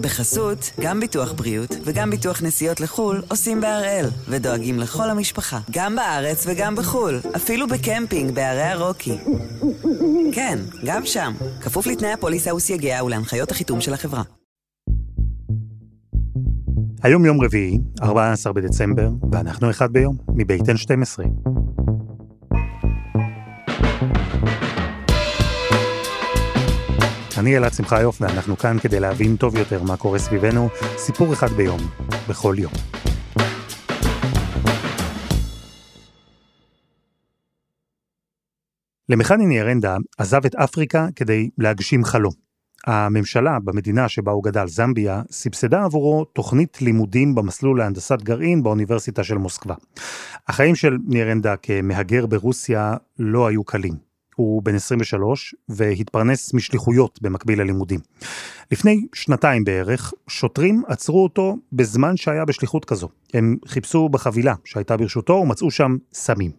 בחסות, גם ביטוח בריאות וגם ביטוח נסיעות לחו"ל עושים בהראל, ודואגים לכל המשפחה, גם בארץ וגם בחו"ל, אפילו בקמפינג בערי הרוקי. כן, גם שם, כפוף לתנאי הפוליסה וסייגיה ולהנחיות החיתום של החברה. היום יום רביעי, 14 בדצמבר, ואנחנו אחד ביום, מבית N12. אני אלעד שמחיוף, ואנחנו כאן כדי להבין טוב יותר מה קורה סביבנו, סיפור אחד ביום, בכל יום. למחני ניארנדה עזב את אפריקה כדי להגשים חלום. הממשלה במדינה שבה הוא גדל, זמביה, סבסדה עבורו תוכנית לימודים במסלול להנדסת גרעין באוניברסיטה של מוסקבה. החיים של נירנדה כמהגר ברוסיה לא היו קלים. הוא בן 23 והתפרנס משליחויות במקביל ללימודים. לפני שנתיים בערך, שוטרים עצרו אותו בזמן שהיה בשליחות כזו. הם חיפשו בחבילה שהייתה ברשותו ומצאו שם סמים.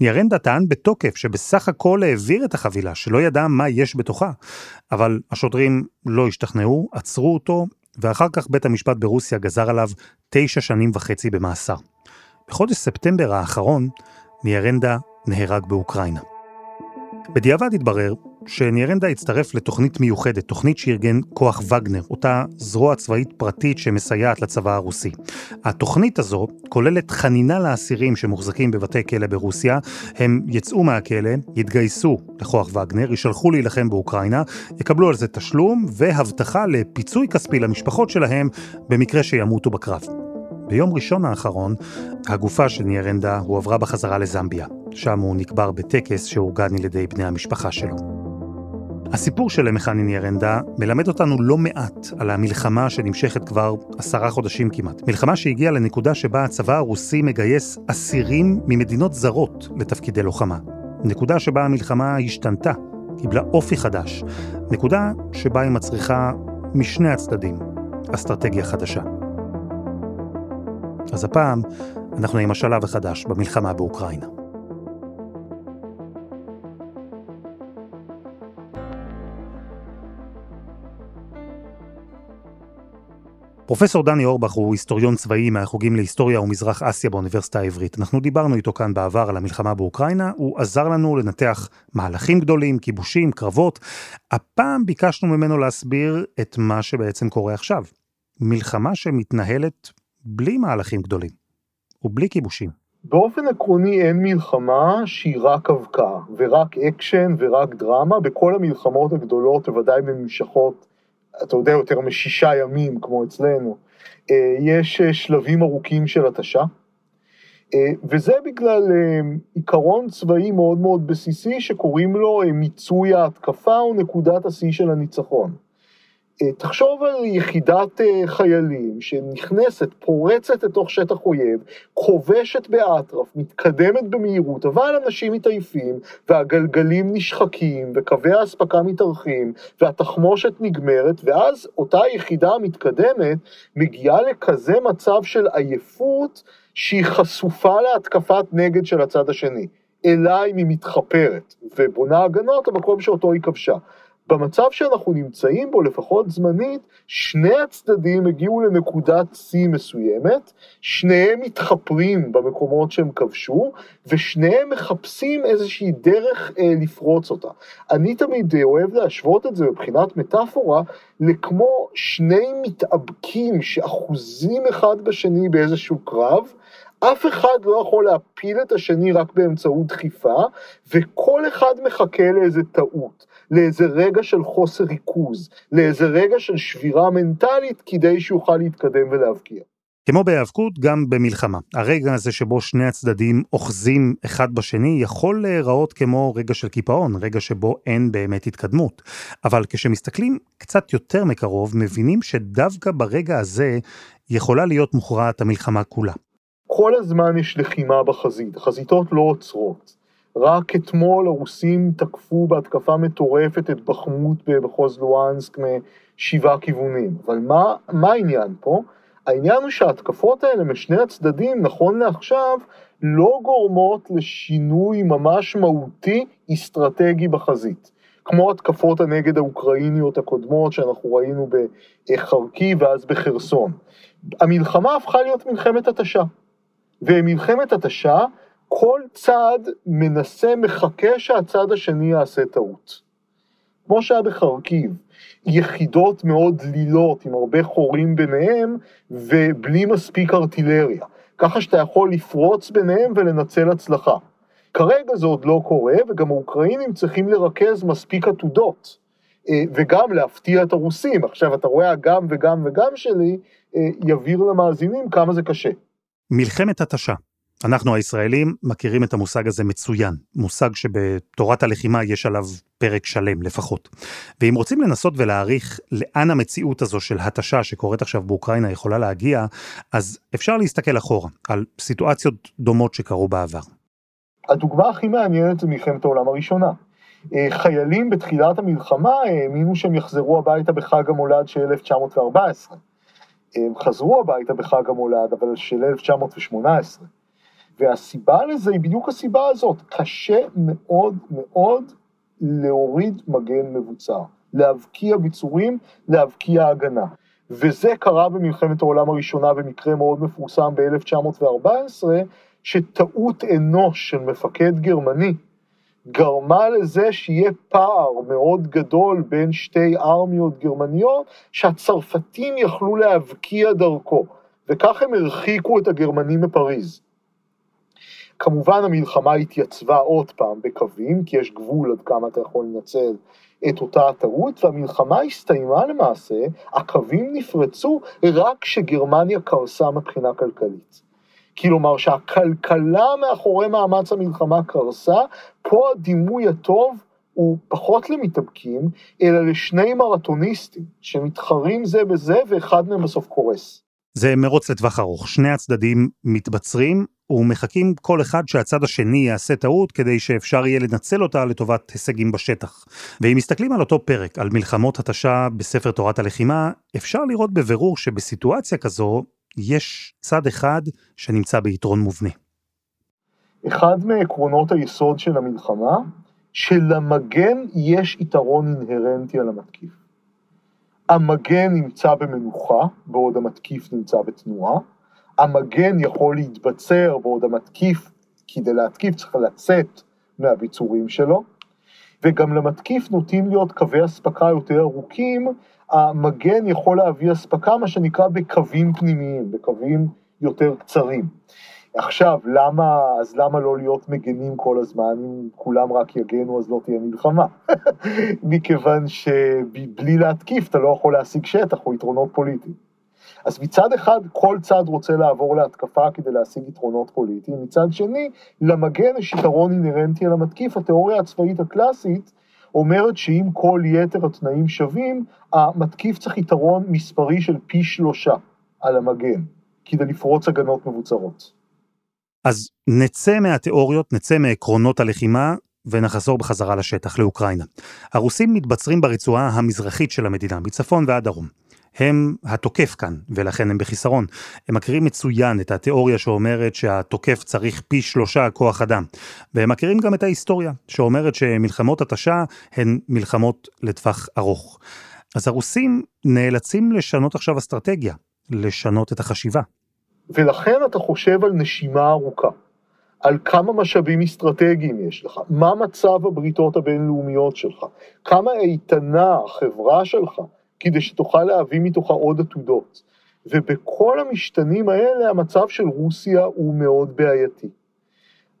ניארנדה טען בתוקף שבסך הכל העביר את החבילה, שלא ידע מה יש בתוכה. אבל השוטרים לא השתכנעו, עצרו אותו, ואחר כך בית המשפט ברוסיה גזר עליו תשע שנים וחצי במאסר. בחודש ספטמבר האחרון, ניארנדה נהרג באוקראינה. בדיעבד התברר שנירנדה הצטרף לתוכנית מיוחדת, תוכנית שארגן כוח וגנר, אותה זרוע צבאית פרטית שמסייעת לצבא הרוסי. התוכנית הזו כוללת חנינה לאסירים שמוחזקים בבתי כלא ברוסיה, הם יצאו מהכלא, יתגייסו לכוח וגנר, יישלחו להילחם באוקראינה, יקבלו על זה תשלום והבטחה לפיצוי כספי למשפחות שלהם במקרה שימותו בקרב. ביום ראשון האחרון, הגופה של נירנדה הועברה בחזרה לזמביה. שם הוא נקבר בטקס שאורגן על ידי בני המשפחה שלו. הסיפור של מחני נירנדה מלמד אותנו לא מעט על המלחמה שנמשכת כבר עשרה חודשים כמעט. מלחמה שהגיעה לנקודה שבה הצבא הרוסי מגייס אסירים ממדינות זרות לתפקידי לוחמה. נקודה שבה המלחמה השתנתה, קיבלה אופי חדש. נקודה שבה היא מצריכה משני הצדדים אסטרטגיה חדשה. אז הפעם אנחנו עם השלב החדש במלחמה באוקראינה. פרופסור דני אורבך הוא היסטוריון צבאי מהחוגים להיסטוריה ומזרח אסיה באוניברסיטה העברית. אנחנו דיברנו איתו כאן בעבר על המלחמה באוקראינה, הוא עזר לנו לנתח מהלכים גדולים, כיבושים, קרבות. הפעם ביקשנו ממנו להסביר את מה שבעצם קורה עכשיו. מלחמה שמתנהלת בלי מהלכים גדולים, ובלי כיבושים. באופן עקרוני אין מלחמה שהיא רק הבקעה, ורק אקשן ורק דרמה, בכל המלחמות הגדולות, בוודאי בממושכות, אתה יודע, יותר משישה ימים כמו אצלנו, אה, יש אה, שלבים ארוכים של התשה, אה, וזה בגלל עיקרון צבאי מאוד מאוד בסיסי שקוראים לו מיצוי ההתקפה או נקודת השיא של הניצחון. אה, תחשוב על יחידת אה, חיילים שנכנסת, פורצת לתוך שטח אויב, כובשת באטרף, מתקדמת במהירות, אבל אנשים מתעייפים, והגלגלים נשחקים, וקווי האספקה מתארחים, והתחמושת נגמרת, ואז אותה יחידה מתקדמת מגיעה לכזה מצב של עייפות שהיא חשופה להתקפת נגד של הצד השני. אלא אם היא מתחפרת, ובונה הגנות למקום שאותו היא כבשה. במצב שאנחנו נמצאים בו, לפחות זמנית, שני הצדדים הגיעו לנקודת שיא מסוימת, שניהם מתחפרים במקומות שהם כבשו, ושניהם מחפשים איזושהי דרך אה, לפרוץ אותה. אני תמיד אוהב להשוות את זה מבחינת מטאפורה, לכמו שני מתאבקים שאחוזים אחד בשני באיזשהו קרב, אף אחד לא יכול להפיל את השני רק באמצעות דחיפה, וכל אחד מחכה לאיזה טעות, לאיזה רגע של חוסר ריכוז, לאיזה רגע של שבירה מנטלית כדי שיוכל להתקדם ולהבקיע. כמו בהיאבקות, גם במלחמה. הרגע הזה שבו שני הצדדים אוחזים אחד בשני יכול להיראות כמו רגע של קיפאון, רגע שבו אין באמת התקדמות. אבל כשמסתכלים קצת יותר מקרוב, מבינים שדווקא ברגע הזה יכולה להיות מוכרעת המלחמה כולה. כל הזמן יש לחימה בחזית, החזיתות לא עוצרות. רק אתמול הרוסים תקפו בהתקפה מטורפת את בחמות במחוז לואנסק משבעה כיוונים. אבל מה, מה העניין פה? העניין הוא שההתקפות האלה משני הצדדים, נכון לעכשיו, לא גורמות לשינוי ממש מהותי אסטרטגי בחזית. כמו התקפות הנגד האוקראיניות הקודמות שאנחנו ראינו בחרקי ואז בחרסון. המלחמה הפכה להיות מלחמת התשה, ומלחמת התשה כל צד מנסה, מחכה שהצד השני יעשה טעות. כמו שהיה בחרקיב, יחידות מאוד דלילות עם הרבה חורים ביניהם ובלי מספיק ארטילריה, ככה שאתה יכול לפרוץ ביניהם ולנצל הצלחה. כרגע זה עוד לא קורה, וגם האוקראינים צריכים לרכז מספיק עתודות, אה, וגם להפתיע את הרוסים. עכשיו, אתה רואה הגם וגם וגם שלי, אה, יבהיר למאזינים כמה זה קשה. מלחמת התשה. אנחנו הישראלים מכירים את המושג הזה מצוין, מושג שבתורת הלחימה יש עליו פרק שלם לפחות. ואם רוצים לנסות ולהעריך לאן המציאות הזו של התשה שקורית עכשיו באוקראינה יכולה להגיע, אז אפשר להסתכל אחורה על סיטואציות דומות שקרו בעבר. הדוגמה הכי מעניינת זה מלחמת העולם הראשונה. אה, חיילים בתחילת המלחמה האמינו שהם יחזרו הביתה בחג המולד של 1914. הם חזרו הביתה בחג המולד, אבל של 1918. והסיבה לזה היא בדיוק הסיבה הזאת, קשה מאוד מאוד להוריד מגן מבוצר, להבקיע ביצורים, להבקיע הגנה. וזה קרה במלחמת העולם הראשונה במקרה מאוד מפורסם ב-1914, שטעות אנוש של מפקד גרמני גרמה לזה שיהיה פער מאוד גדול בין שתי ארמיות גרמניות שהצרפתים יכלו להבקיע דרכו, וכך הם הרחיקו את הגרמנים מפריז. כמובן המלחמה התייצבה עוד פעם בקווים, כי יש גבול עד כמה אתה יכול לנצל את אותה הטעות, והמלחמה הסתיימה למעשה, הקווים נפרצו רק כשגרמניה קרסה מבחינה כלכלית. כלומר שהכלכלה מאחורי מאמץ המלחמה קרסה, פה הדימוי הטוב הוא פחות למתאבקים, אלא לשני מרתוניסטים שמתחרים זה בזה ואחד מהם בסוף קורס. זה מרוץ לטווח ארוך, שני הצדדים מתבצרים ומחכים כל אחד שהצד השני יעשה טעות כדי שאפשר יהיה לנצל אותה לטובת הישגים בשטח. ואם מסתכלים על אותו פרק, על מלחמות התשה בספר תורת הלחימה, אפשר לראות בבירור שבסיטואציה כזו יש צד אחד שנמצא ביתרון מובנה. אחד מעקרונות היסוד של המלחמה, שלמגן יש יתרון אינהרנטי על המתקיף. המגן נמצא במנוחה, בעוד המתקיף נמצא בתנועה. המגן יכול להתבצר בעוד המתקיף, כדי להתקיף צריך לצאת מהביצורים שלו. וגם למתקיף נוטים להיות קווי אספקה יותר ארוכים, המגן יכול להביא אספקה, מה שנקרא בקווים פנימיים, בקווים יותר קצרים. עכשיו, למה, אז למה לא להיות מגנים כל הזמן? אם כולם רק יגנו אז לא תהיה מלחמה. מכיוון שבלי להתקיף אתה לא יכול להשיג שטח או יתרונות פוליטיים. אז מצד אחד כל צד רוצה לעבור להתקפה כדי להשיג יתרונות פוליטיים, מצד שני למגן יש יתרון אינהרנטי על המתקיף, התיאוריה הצבאית הקלאסית אומרת שאם כל יתר התנאים שווים, המתקיף צריך יתרון מספרי של פי שלושה על המגן, כדי לפרוץ הגנות מבוצרות. אז נצא מהתיאוריות, נצא מעקרונות הלחימה, ונחזור בחזרה לשטח, לאוקראינה. הרוסים מתבצרים ברצועה המזרחית של המדינה, מצפון ועד דרום. הם התוקף כאן, ולכן הם בחיסרון. הם מכירים מצוין את התיאוריה שאומרת שהתוקף צריך פי שלושה כוח אדם. והם מכירים גם את ההיסטוריה, שאומרת שמלחמות התשה הן מלחמות לטווח ארוך. אז הרוסים נאלצים לשנות עכשיו אסטרטגיה, לשנות את החשיבה. ולכן אתה חושב על נשימה ארוכה, על כמה משאבים אסטרטגיים יש לך, מה מצב הבריתות הבינלאומיות שלך, כמה איתנה החברה שלך, כדי שתוכל להביא מתוכה עוד עתודות. ובכל המשתנים האלה המצב של רוסיה הוא מאוד בעייתי.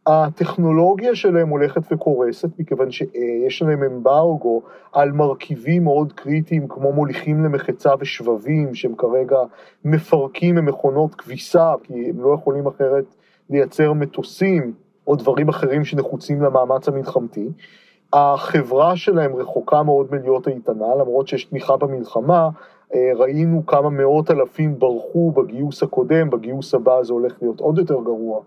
הטכנולוגיה שלהם הולכת וקורסת, מכיוון שיש להם אמברגו על מרכיבים מאוד קריטיים כמו מוליכים למחצה ושבבים, שהם כרגע מפרקים ממכונות כביסה, כי הם לא יכולים אחרת לייצר מטוסים או דברים אחרים שנחוצים למאמץ המלחמתי. החברה שלהם רחוקה מאוד מלהיות איתנה, למרות שיש תמיכה במלחמה, אה, ראינו כמה מאות אלפים ברחו בגיוס הקודם, בגיוס הבא זה הולך להיות עוד יותר גרוע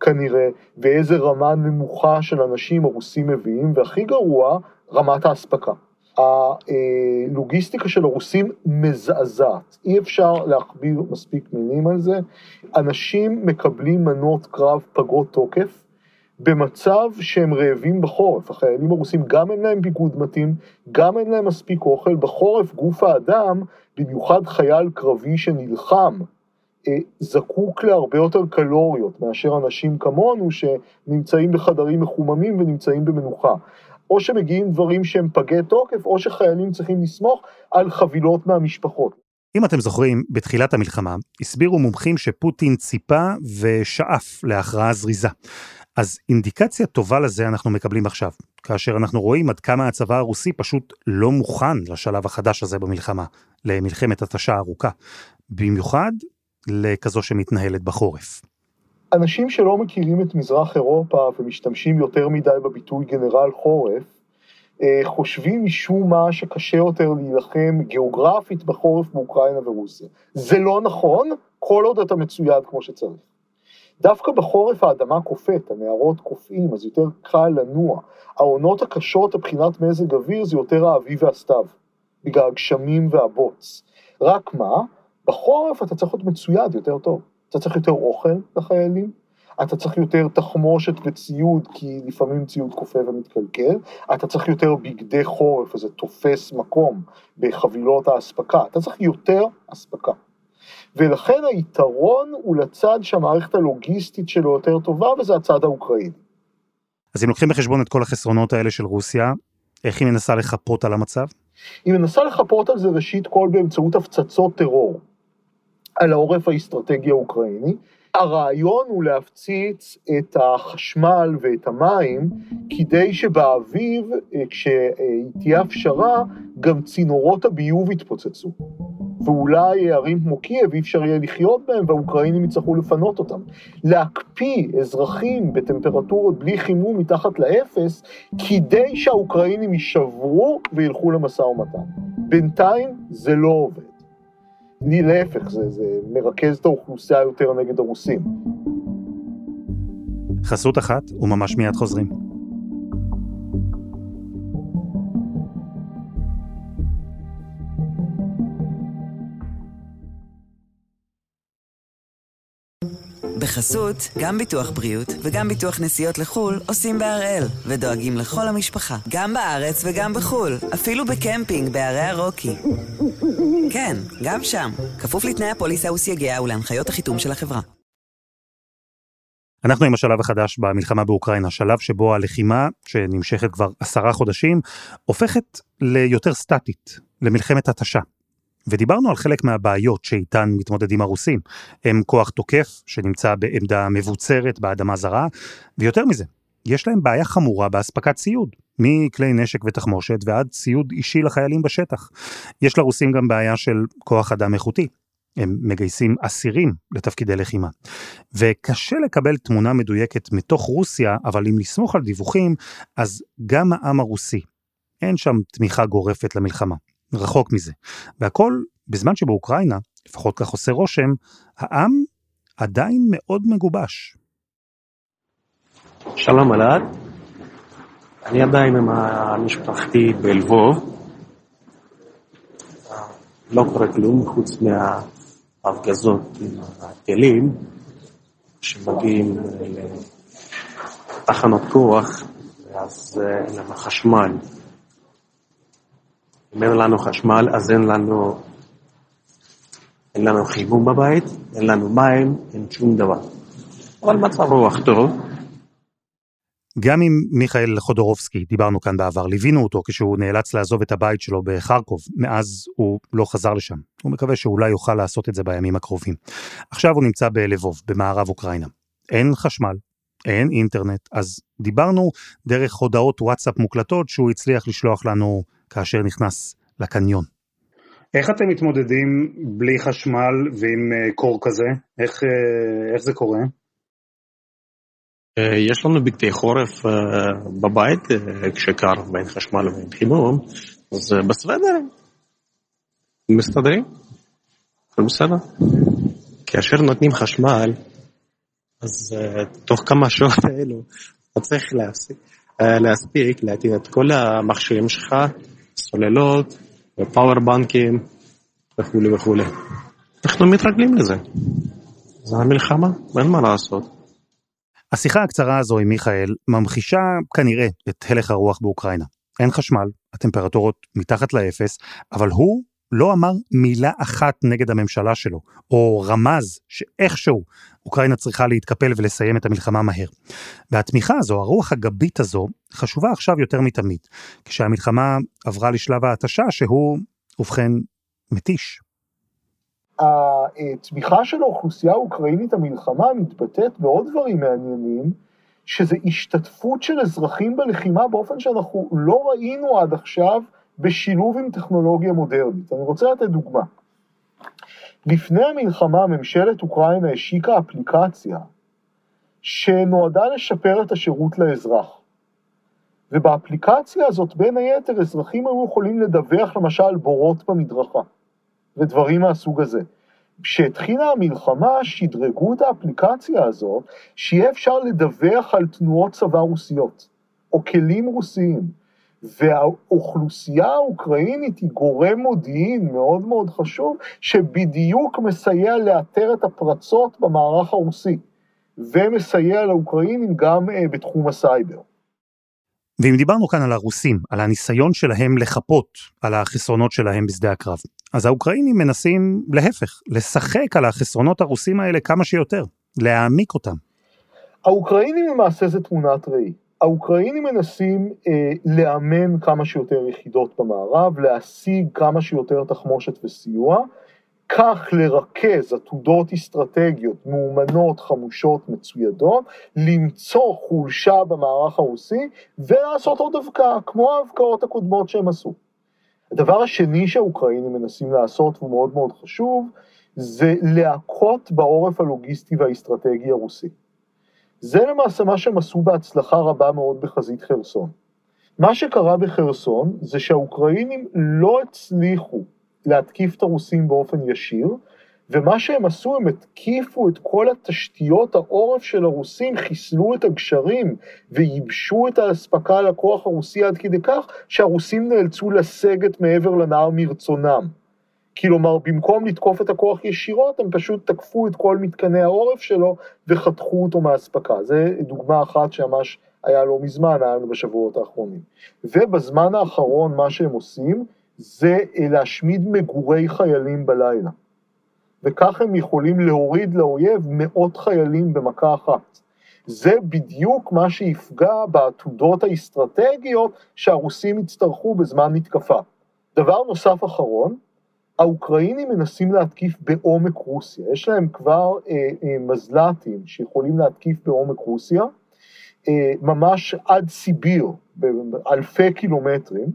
כנראה, ואיזה רמה נמוכה של אנשים הרוסים מביאים, והכי גרוע, רמת האספקה. הלוגיסטיקה של הרוסים מזעזעת, אי אפשר להכביר מספיק מילים על זה. אנשים מקבלים מנות קרב פגות תוקף, במצב שהם רעבים בחורף. החיילים הרוסים גם אין להם ביגוד מתאים, גם אין להם מספיק אוכל. בחורף גוף האדם, במיוחד חייל קרבי שנלחם, אה, זקוק להרבה יותר קלוריות מאשר אנשים כמונו שנמצאים בחדרים מחוממים ונמצאים במנוחה. או שמגיעים דברים שהם פגי תוקף, או שחיילים צריכים לסמוך על חבילות מהמשפחות. אם אתם זוכרים, בתחילת המלחמה הסבירו מומחים שפוטין ציפה ושאף להכרעה זריזה. אז אינדיקציה טובה לזה אנחנו מקבלים עכשיו, כאשר אנחנו רואים עד כמה הצבא הרוסי פשוט לא מוכן לשלב החדש הזה במלחמה, למלחמת התשה הארוכה, במיוחד לכזו שמתנהלת בחורף. אנשים שלא מכירים את מזרח אירופה ומשתמשים יותר מדי בביטוי גנרל חורף, אה, חושבים משום מה שקשה יותר להילחם גיאוגרפית בחורף באוקראינה ורוסיה. זה לא נכון, כל עוד אתה מצויד כמו שצריך. דווקא בחורף האדמה קופאת, הנהרות קופאים, אז יותר קל לנוע. העונות הקשות מבחינת מזג אוויר זה יותר האביב והסתיו, בגלל הגשמים והבוץ. רק מה, בחורף אתה צריך להיות מצויד יותר טוב. אתה צריך יותר אוכל לחיילים, אתה צריך יותר תחמושת וציוד, כי לפעמים ציוד כופה ומתקלקל, אתה צריך יותר בגדי חורף, וזה תופס מקום בחבילות האספקה, אתה צריך יותר אספקה. ולכן היתרון הוא לצד שהמערכת הלוגיסטית שלו יותר טובה, וזה הצד האוקראיני. אז אם לוקחים בחשבון את כל החסרונות האלה של רוסיה, איך היא מנסה לחפות על המצב? היא מנסה לחפות על זה ראשית כל באמצעות הפצצות טרור על העורף האסטרטגי האוקראיני. הרעיון הוא להפציץ את החשמל ואת המים כדי שבאביב, אה, כשתהיה הפשרה, גם צינורות הביוב יתפוצצו. ואולי ערים כמו קייב אי אפשר יהיה לחיות בהם והאוקראינים יצטרכו לפנות אותם. להקפיא אזרחים בטמפרטורות בלי חימום מתחת לאפס, כדי שהאוקראינים יישברו וילכו למשא ומתן. בינתיים זה לא עובד. להפך, זה, זה מרכז את האוכלוסייה יותר נגד הרוסים. חסות אחת וממש מיד חוזרים. בחסות, גם ביטוח בריאות וגם ביטוח נסיעות לחו"ל עושים בהראל, ודואגים לכל המשפחה, גם בארץ וגם בחו"ל, אפילו בקמפינג בערי הרוקי. כן, גם שם, כפוף לתנאי הפוליסה וסייגיה ולהנחיות החיתום של החברה. אנחנו עם השלב החדש במלחמה באוקראינה, שלב שבו הלחימה, שנמשכת כבר עשרה חודשים, הופכת ליותר סטטית, למלחמת התשה. ודיברנו על חלק מהבעיות שאיתן מתמודדים הרוסים. הם כוח תוקף שנמצא בעמדה מבוצרת באדמה זרה, ויותר מזה, יש להם בעיה חמורה באספקת ציוד, מכלי נשק ותחמושת ועד ציוד אישי לחיילים בשטח. יש לרוסים גם בעיה של כוח אדם איכותי. הם מגייסים אסירים לתפקידי לחימה. וקשה לקבל תמונה מדויקת מתוך רוסיה, אבל אם נסמוך על דיווחים, אז גם העם הרוסי, אין שם תמיכה גורפת למלחמה. רחוק מזה. והכל בזמן שבאוקראינה, לפחות כך עושה רושם, העם עדיין מאוד מגובש. שלום אלעד, אני עדיין עם המשפחתי בלבוב. לא קורה כלום חוץ מההפגזות עם הטילים שמגיעים לתחנות כוח, ואז אין לנו חשמל. אם אין לנו חשמל, אז אין לנו, אין לנו חימום בבית, אין לנו מים, אין שום דבר. אבל מצב רוח טוב. גם עם מיכאל חודורובסקי, דיברנו כאן בעבר, ליווינו אותו כשהוא נאלץ לעזוב את הבית שלו בחרקוב, מאז הוא לא חזר לשם. הוא מקווה שאולי יוכל לעשות את זה בימים הקרובים. עכשיו הוא נמצא בלבוב, במערב אוקראינה. אין חשמל, אין אינטרנט, אז דיברנו דרך הודעות וואטסאפ מוקלטות שהוא הצליח לשלוח לנו כאשר נכנס לקניון. איך אתם מתמודדים בלי חשמל ועם אה, קור כזה? איך, אה, איך זה קורה? אה, יש לנו בגדי חורף בבית, כשקר ואין חשמל ואין חימום, אז בסדר, מסתדרים, הכל בסדר. כאשר נותנים חשמל, אז תוך כמה שעות האלו אתה צריך להספיק להטיל את כל המכשירים שלך סוללות, ופאוור בנקים וכולי וכולי. אנחנו מתרגלים לזה. זו המלחמה, אין מה לעשות. השיחה הקצרה הזו עם מיכאל ממחישה כנראה את הלך הרוח באוקראינה. אין חשמל, הטמפרטורות מתחת לאפס, אבל הוא לא אמר מילה אחת נגד הממשלה שלו, או רמז שאיכשהו אוקראינה צריכה להתקפל ולסיים את המלחמה מהר. והתמיכה הזו, הרוח הגבית הזו, חשובה עכשיו יותר מתמיד, כשהמלחמה עברה לשלב ההתשה שהוא, ובכן, מתיש. התמיכה של האוכלוסייה האוקראינית המלחמה מתבטאת בעוד דברים מעניינים, שזה השתתפות של אזרחים בלחימה באופן שאנחנו לא ראינו עד עכשיו בשילוב עם טכנולוגיה מודרנית. אני רוצה לתת דוגמה. לפני המלחמה ממשלת אוקראינה השיקה אפליקציה שנועדה לשפר את השירות לאזרח. ובאפליקציה הזאת בין היתר אזרחים היו יכולים לדווח למשל בורות במדרכה ודברים מהסוג הזה. כשהתחילה המלחמה שדרגו את האפליקציה הזאת שיהיה אפשר לדווח על תנועות צבא רוסיות או כלים רוסיים. והאוכלוסייה האוקראינית היא גורם מודיעין מאוד מאוד חשוב, שבדיוק מסייע לאתר את הפרצות במערך הרוסי, ומסייע לאוקראינים גם uh, בתחום הסייבר. ואם דיברנו כאן על הרוסים, על הניסיון שלהם לחפות על החסרונות שלהם בשדה הקרב, אז האוקראינים מנסים להפך, לשחק על החסרונות הרוסים האלה כמה שיותר, להעמיק אותם. האוקראינים למעשה זה תמונת ראי. האוקראינים מנסים אה, לאמן כמה שיותר יחידות במערב, להשיג כמה שיותר תחמושת וסיוע, כך לרכז עתודות אסטרטגיות מאומנות, חמושות, מצוידות, למצוא חולשה במערך הרוסי ולעשות עוד אבקה, כמו ההבקעות הקודמות שהם עשו. הדבר השני שהאוקראינים מנסים לעשות, והוא מאוד מאוד חשוב, זה להכות בעורף הלוגיסטי והאסטרטגי הרוסי. זה למעשה מה שהם עשו בהצלחה רבה מאוד בחזית חרסון. מה שקרה בחרסון זה שהאוקראינים לא הצליחו להתקיף את הרוסים באופן ישיר, ומה שהם עשו, הם התקיפו את כל התשתיות העורף של הרוסים, חיסלו את הגשרים וייבשו את האספקה לכוח הרוסי עד כדי כך שהרוסים נאלצו לסגת מעבר לנהר מרצונם. כלומר, במקום לתקוף את הכוח ישירות, הם פשוט תקפו את כל מתקני העורף שלו וחתכו אותו מהאספקה. זה דוגמה אחת שממש היה לא מזמן, היה לנו בשבועות האחרונים. ובזמן האחרון מה שהם עושים זה להשמיד מגורי חיילים בלילה. וכך הם יכולים להוריד לאויב מאות חיילים במכה אחת. זה בדיוק מה שיפגע בעתודות האסטרטגיות שהרוסים יצטרכו בזמן מתקפה. דבר נוסף אחרון, האוקראינים מנסים להתקיף בעומק רוסיה, יש להם כבר אה, אה, מזל"טים שיכולים להתקיף בעומק רוסיה, אה, ממש עד סיביר, באלפי קילומטרים,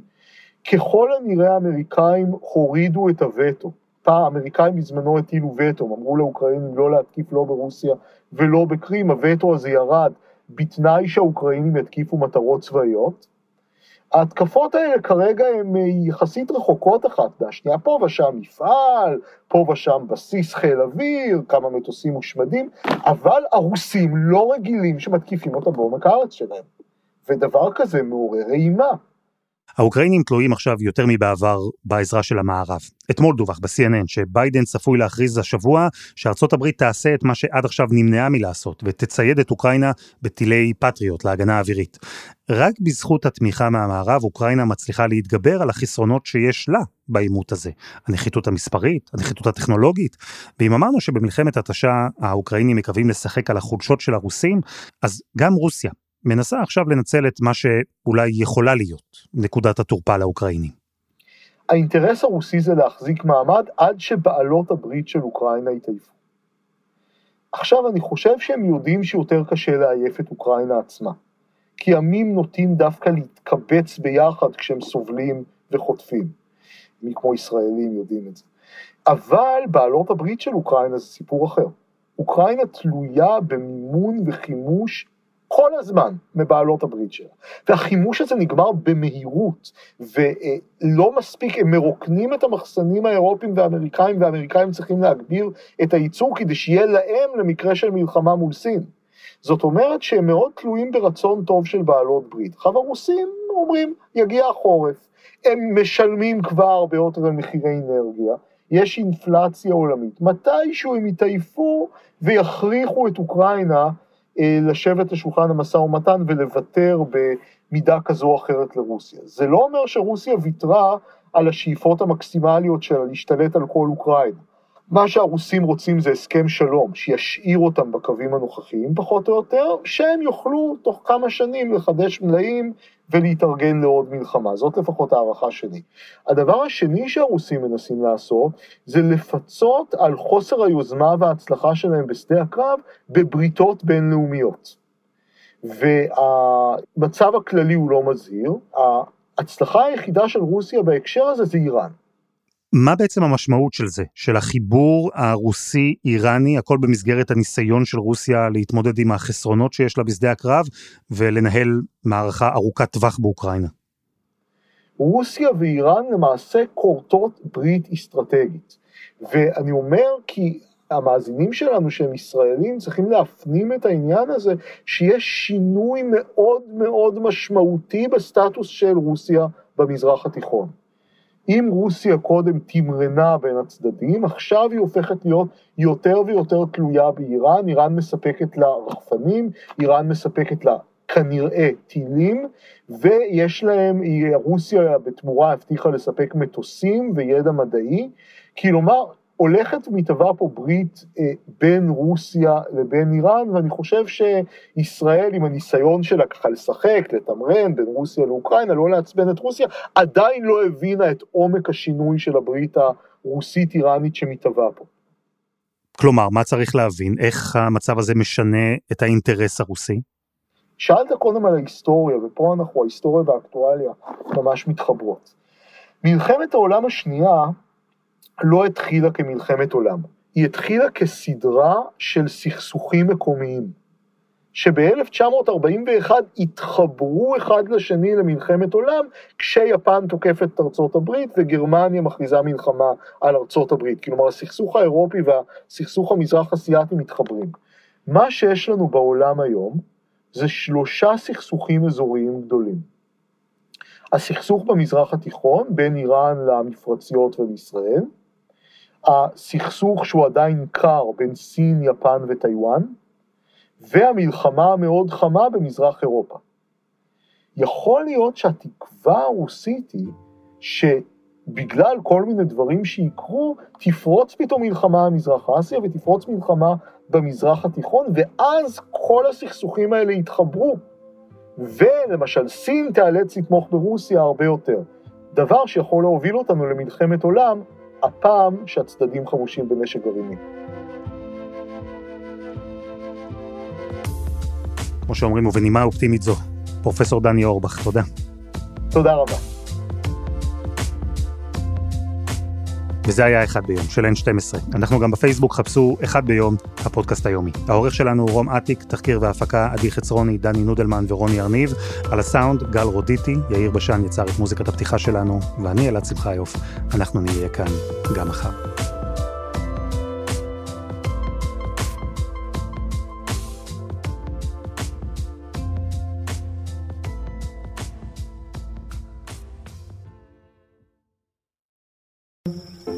ככל הנראה האמריקאים הורידו את הווטו. האמריקאים בזמנו הטילו וטו, אמרו לאוקראינים לא להתקיף לא ברוסיה ולא בקרים, הווטו הזה ירד בתנאי שהאוקראינים יתקיפו מטרות צבאיות. ההתקפות האלה כרגע הן אה, יחסית רחוקות אחת מהשנייה, פה ושם מפעל, פה ושם בסיס חיל אוויר, כמה מטוסים מושמדים, אבל הרוסים לא רגילים שמתקיפים אותם בעומק הארץ שלהם, ודבר כזה מעורר אימה. האוקראינים תלויים עכשיו יותר מבעבר בעזרה של המערב. אתמול דווח ב-CNN שביידן צפוי להכריז השבוע שארצות הברית תעשה את מה שעד עכשיו נמנעה מלעשות, ותצייד את אוקראינה בטילי פטריוט להגנה האווירית. רק בזכות התמיכה מהמערב, אוקראינה מצליחה להתגבר על החסרונות שיש לה בעימות הזה. הנחיתות המספרית, הנחיתות הטכנולוגית. ואם אמרנו שבמלחמת התשה האוקראינים מקווים לשחק על החולשות של הרוסים, אז גם רוסיה מנסה עכשיו לנצל את מה שאולי יכולה להיות נקודת התורפה לאוקראינים. האינטרס הרוסי זה להחזיק מעמד עד שבעלות הברית של אוקראינה יתעייפו. עכשיו אני חושב שהם יודעים שיותר קשה לעייף את אוקראינה עצמה, כי עמים נוטים דווקא להתקבץ ביחד כשהם סובלים וחוטפים, מי כמו ישראלים יודעים את זה. אבל בעלות הברית של אוקראינה זה סיפור אחר. אוקראינה תלויה במימון וחימוש כל הזמן מבעלות הברית שלה. והחימוש הזה נגמר במהירות, ולא מספיק, הם מרוקנים את המחסנים האירופיים והאמריקאים, והאמריקאים צריכים להגביר את הייצור כדי שיהיה להם למקרה של מלחמה מול סין. זאת אומרת שהם מאוד תלויים ברצון טוב של בעלות ברית. עכשיו הרוסים אומרים, יגיע החורף, הם משלמים כבר הרבה יותר על מחירי אנרגיה, יש אינפלציה עולמית, מתישהו הם יתעייפו ויכריחו את אוקראינה לשבת לשולחן המשא ומתן ולוותר במידה כזו או אחרת לרוסיה. זה לא אומר שרוסיה ויתרה על השאיפות המקסימליות שלה להשתלט על כל אוקראינה. מה שהרוסים רוצים זה הסכם שלום, שישאיר אותם בקווים הנוכחיים פחות או יותר, שהם יוכלו תוך כמה שנים לחדש מלאים ולהתארגן לעוד מלחמה, זאת לפחות הערכה שלי. הדבר השני שהרוסים מנסים לעשות, זה לפצות על חוסר היוזמה וההצלחה שלהם בשדה הקרב בבריתות בינלאומיות. והמצב הכללי הוא לא מזהיר, ההצלחה היחידה של רוסיה בהקשר הזה זה איראן. מה בעצם המשמעות של זה, של החיבור הרוסי-איראני, הכל במסגרת הניסיון של רוסיה להתמודד עם החסרונות שיש לה בשדה הקרב ולנהל מערכה ארוכת טווח באוקראינה? רוסיה ואיראן למעשה כורתות ברית אסטרטגית. ואני אומר כי המאזינים שלנו שהם ישראלים צריכים להפנים את העניין הזה שיש שינוי מאוד מאוד משמעותי בסטטוס של רוסיה במזרח התיכון. אם רוסיה קודם תמרנה בין הצדדים, עכשיו היא הופכת להיות יותר ויותר תלויה באיראן, איראן מספקת לה רחפנים, איראן מספקת לה כנראה טילים, ויש להם, רוסיה בתמורה הבטיחה לספק מטוסים וידע מדעי, כלומר הולכת ומתהווה פה ברית אה, בין רוסיה לבין איראן, ואני חושב שישראל עם הניסיון שלה ככה לשחק, לתמרן בין רוסיה לאוקראינה, לא לעצבן את רוסיה, עדיין לא הבינה את עומק השינוי של הברית הרוסית-איראנית שמתהווה פה. כלומר, מה צריך להבין? איך המצב הזה משנה את האינטרס הרוסי? שאלת קודם על ההיסטוריה, ופה אנחנו, ההיסטוריה והאקטואליה ממש מתחברות. מלחמת העולם השנייה לא התחילה כמלחמת עולם, היא התחילה כסדרה של סכסוכים מקומיים, שב-1941 התחברו אחד לשני למלחמת עולם, כשיפן תוקפת את ארצות הברית וגרמניה מכריזה מלחמה על ארצות הברית. כלומר, הסכסוך האירופי והסכסוך המזרח אסיאטי מתחברים. מה שיש לנו בעולם היום זה שלושה סכסוכים אזוריים גדולים. הסכסוך במזרח התיכון בין איראן למפרציות ולישראל, הסכסוך שהוא עדיין קר בין סין, יפן וטיוואן, והמלחמה המאוד חמה במזרח אירופה. יכול להיות שהתקווה הרוסית היא שבגלל כל מיני דברים שיקרו, תפרוץ פתאום מלחמה במזרח אסיה ותפרוץ מלחמה במזרח התיכון, ואז כל הסכסוכים האלה יתחברו. ולמשל סין תיאלץ לתמוך ברוסיה הרבה יותר. דבר שיכול להוביל אותנו למלחמת עולם הפעם שהצדדים חמושים בנשק גרעיני. כמו שאומרים, ובנימה אופטימית זו, פרופסור דני אורבך, תודה. תודה רבה. וזה היה אחד ביום של N12. אנחנו גם בפייסבוק חפשו אחד ביום, הפודקאסט היומי. העורך שלנו הוא רום אטיק, תחקיר והפקה עדי חצרוני, דני נודלמן ורוני ארניב. על הסאונד גל רודיטי, יאיר בשן יצר את מוזיקת הפתיחה שלנו, ואני אלעד שמחיוף. אנחנו נהיה כאן גם מחר.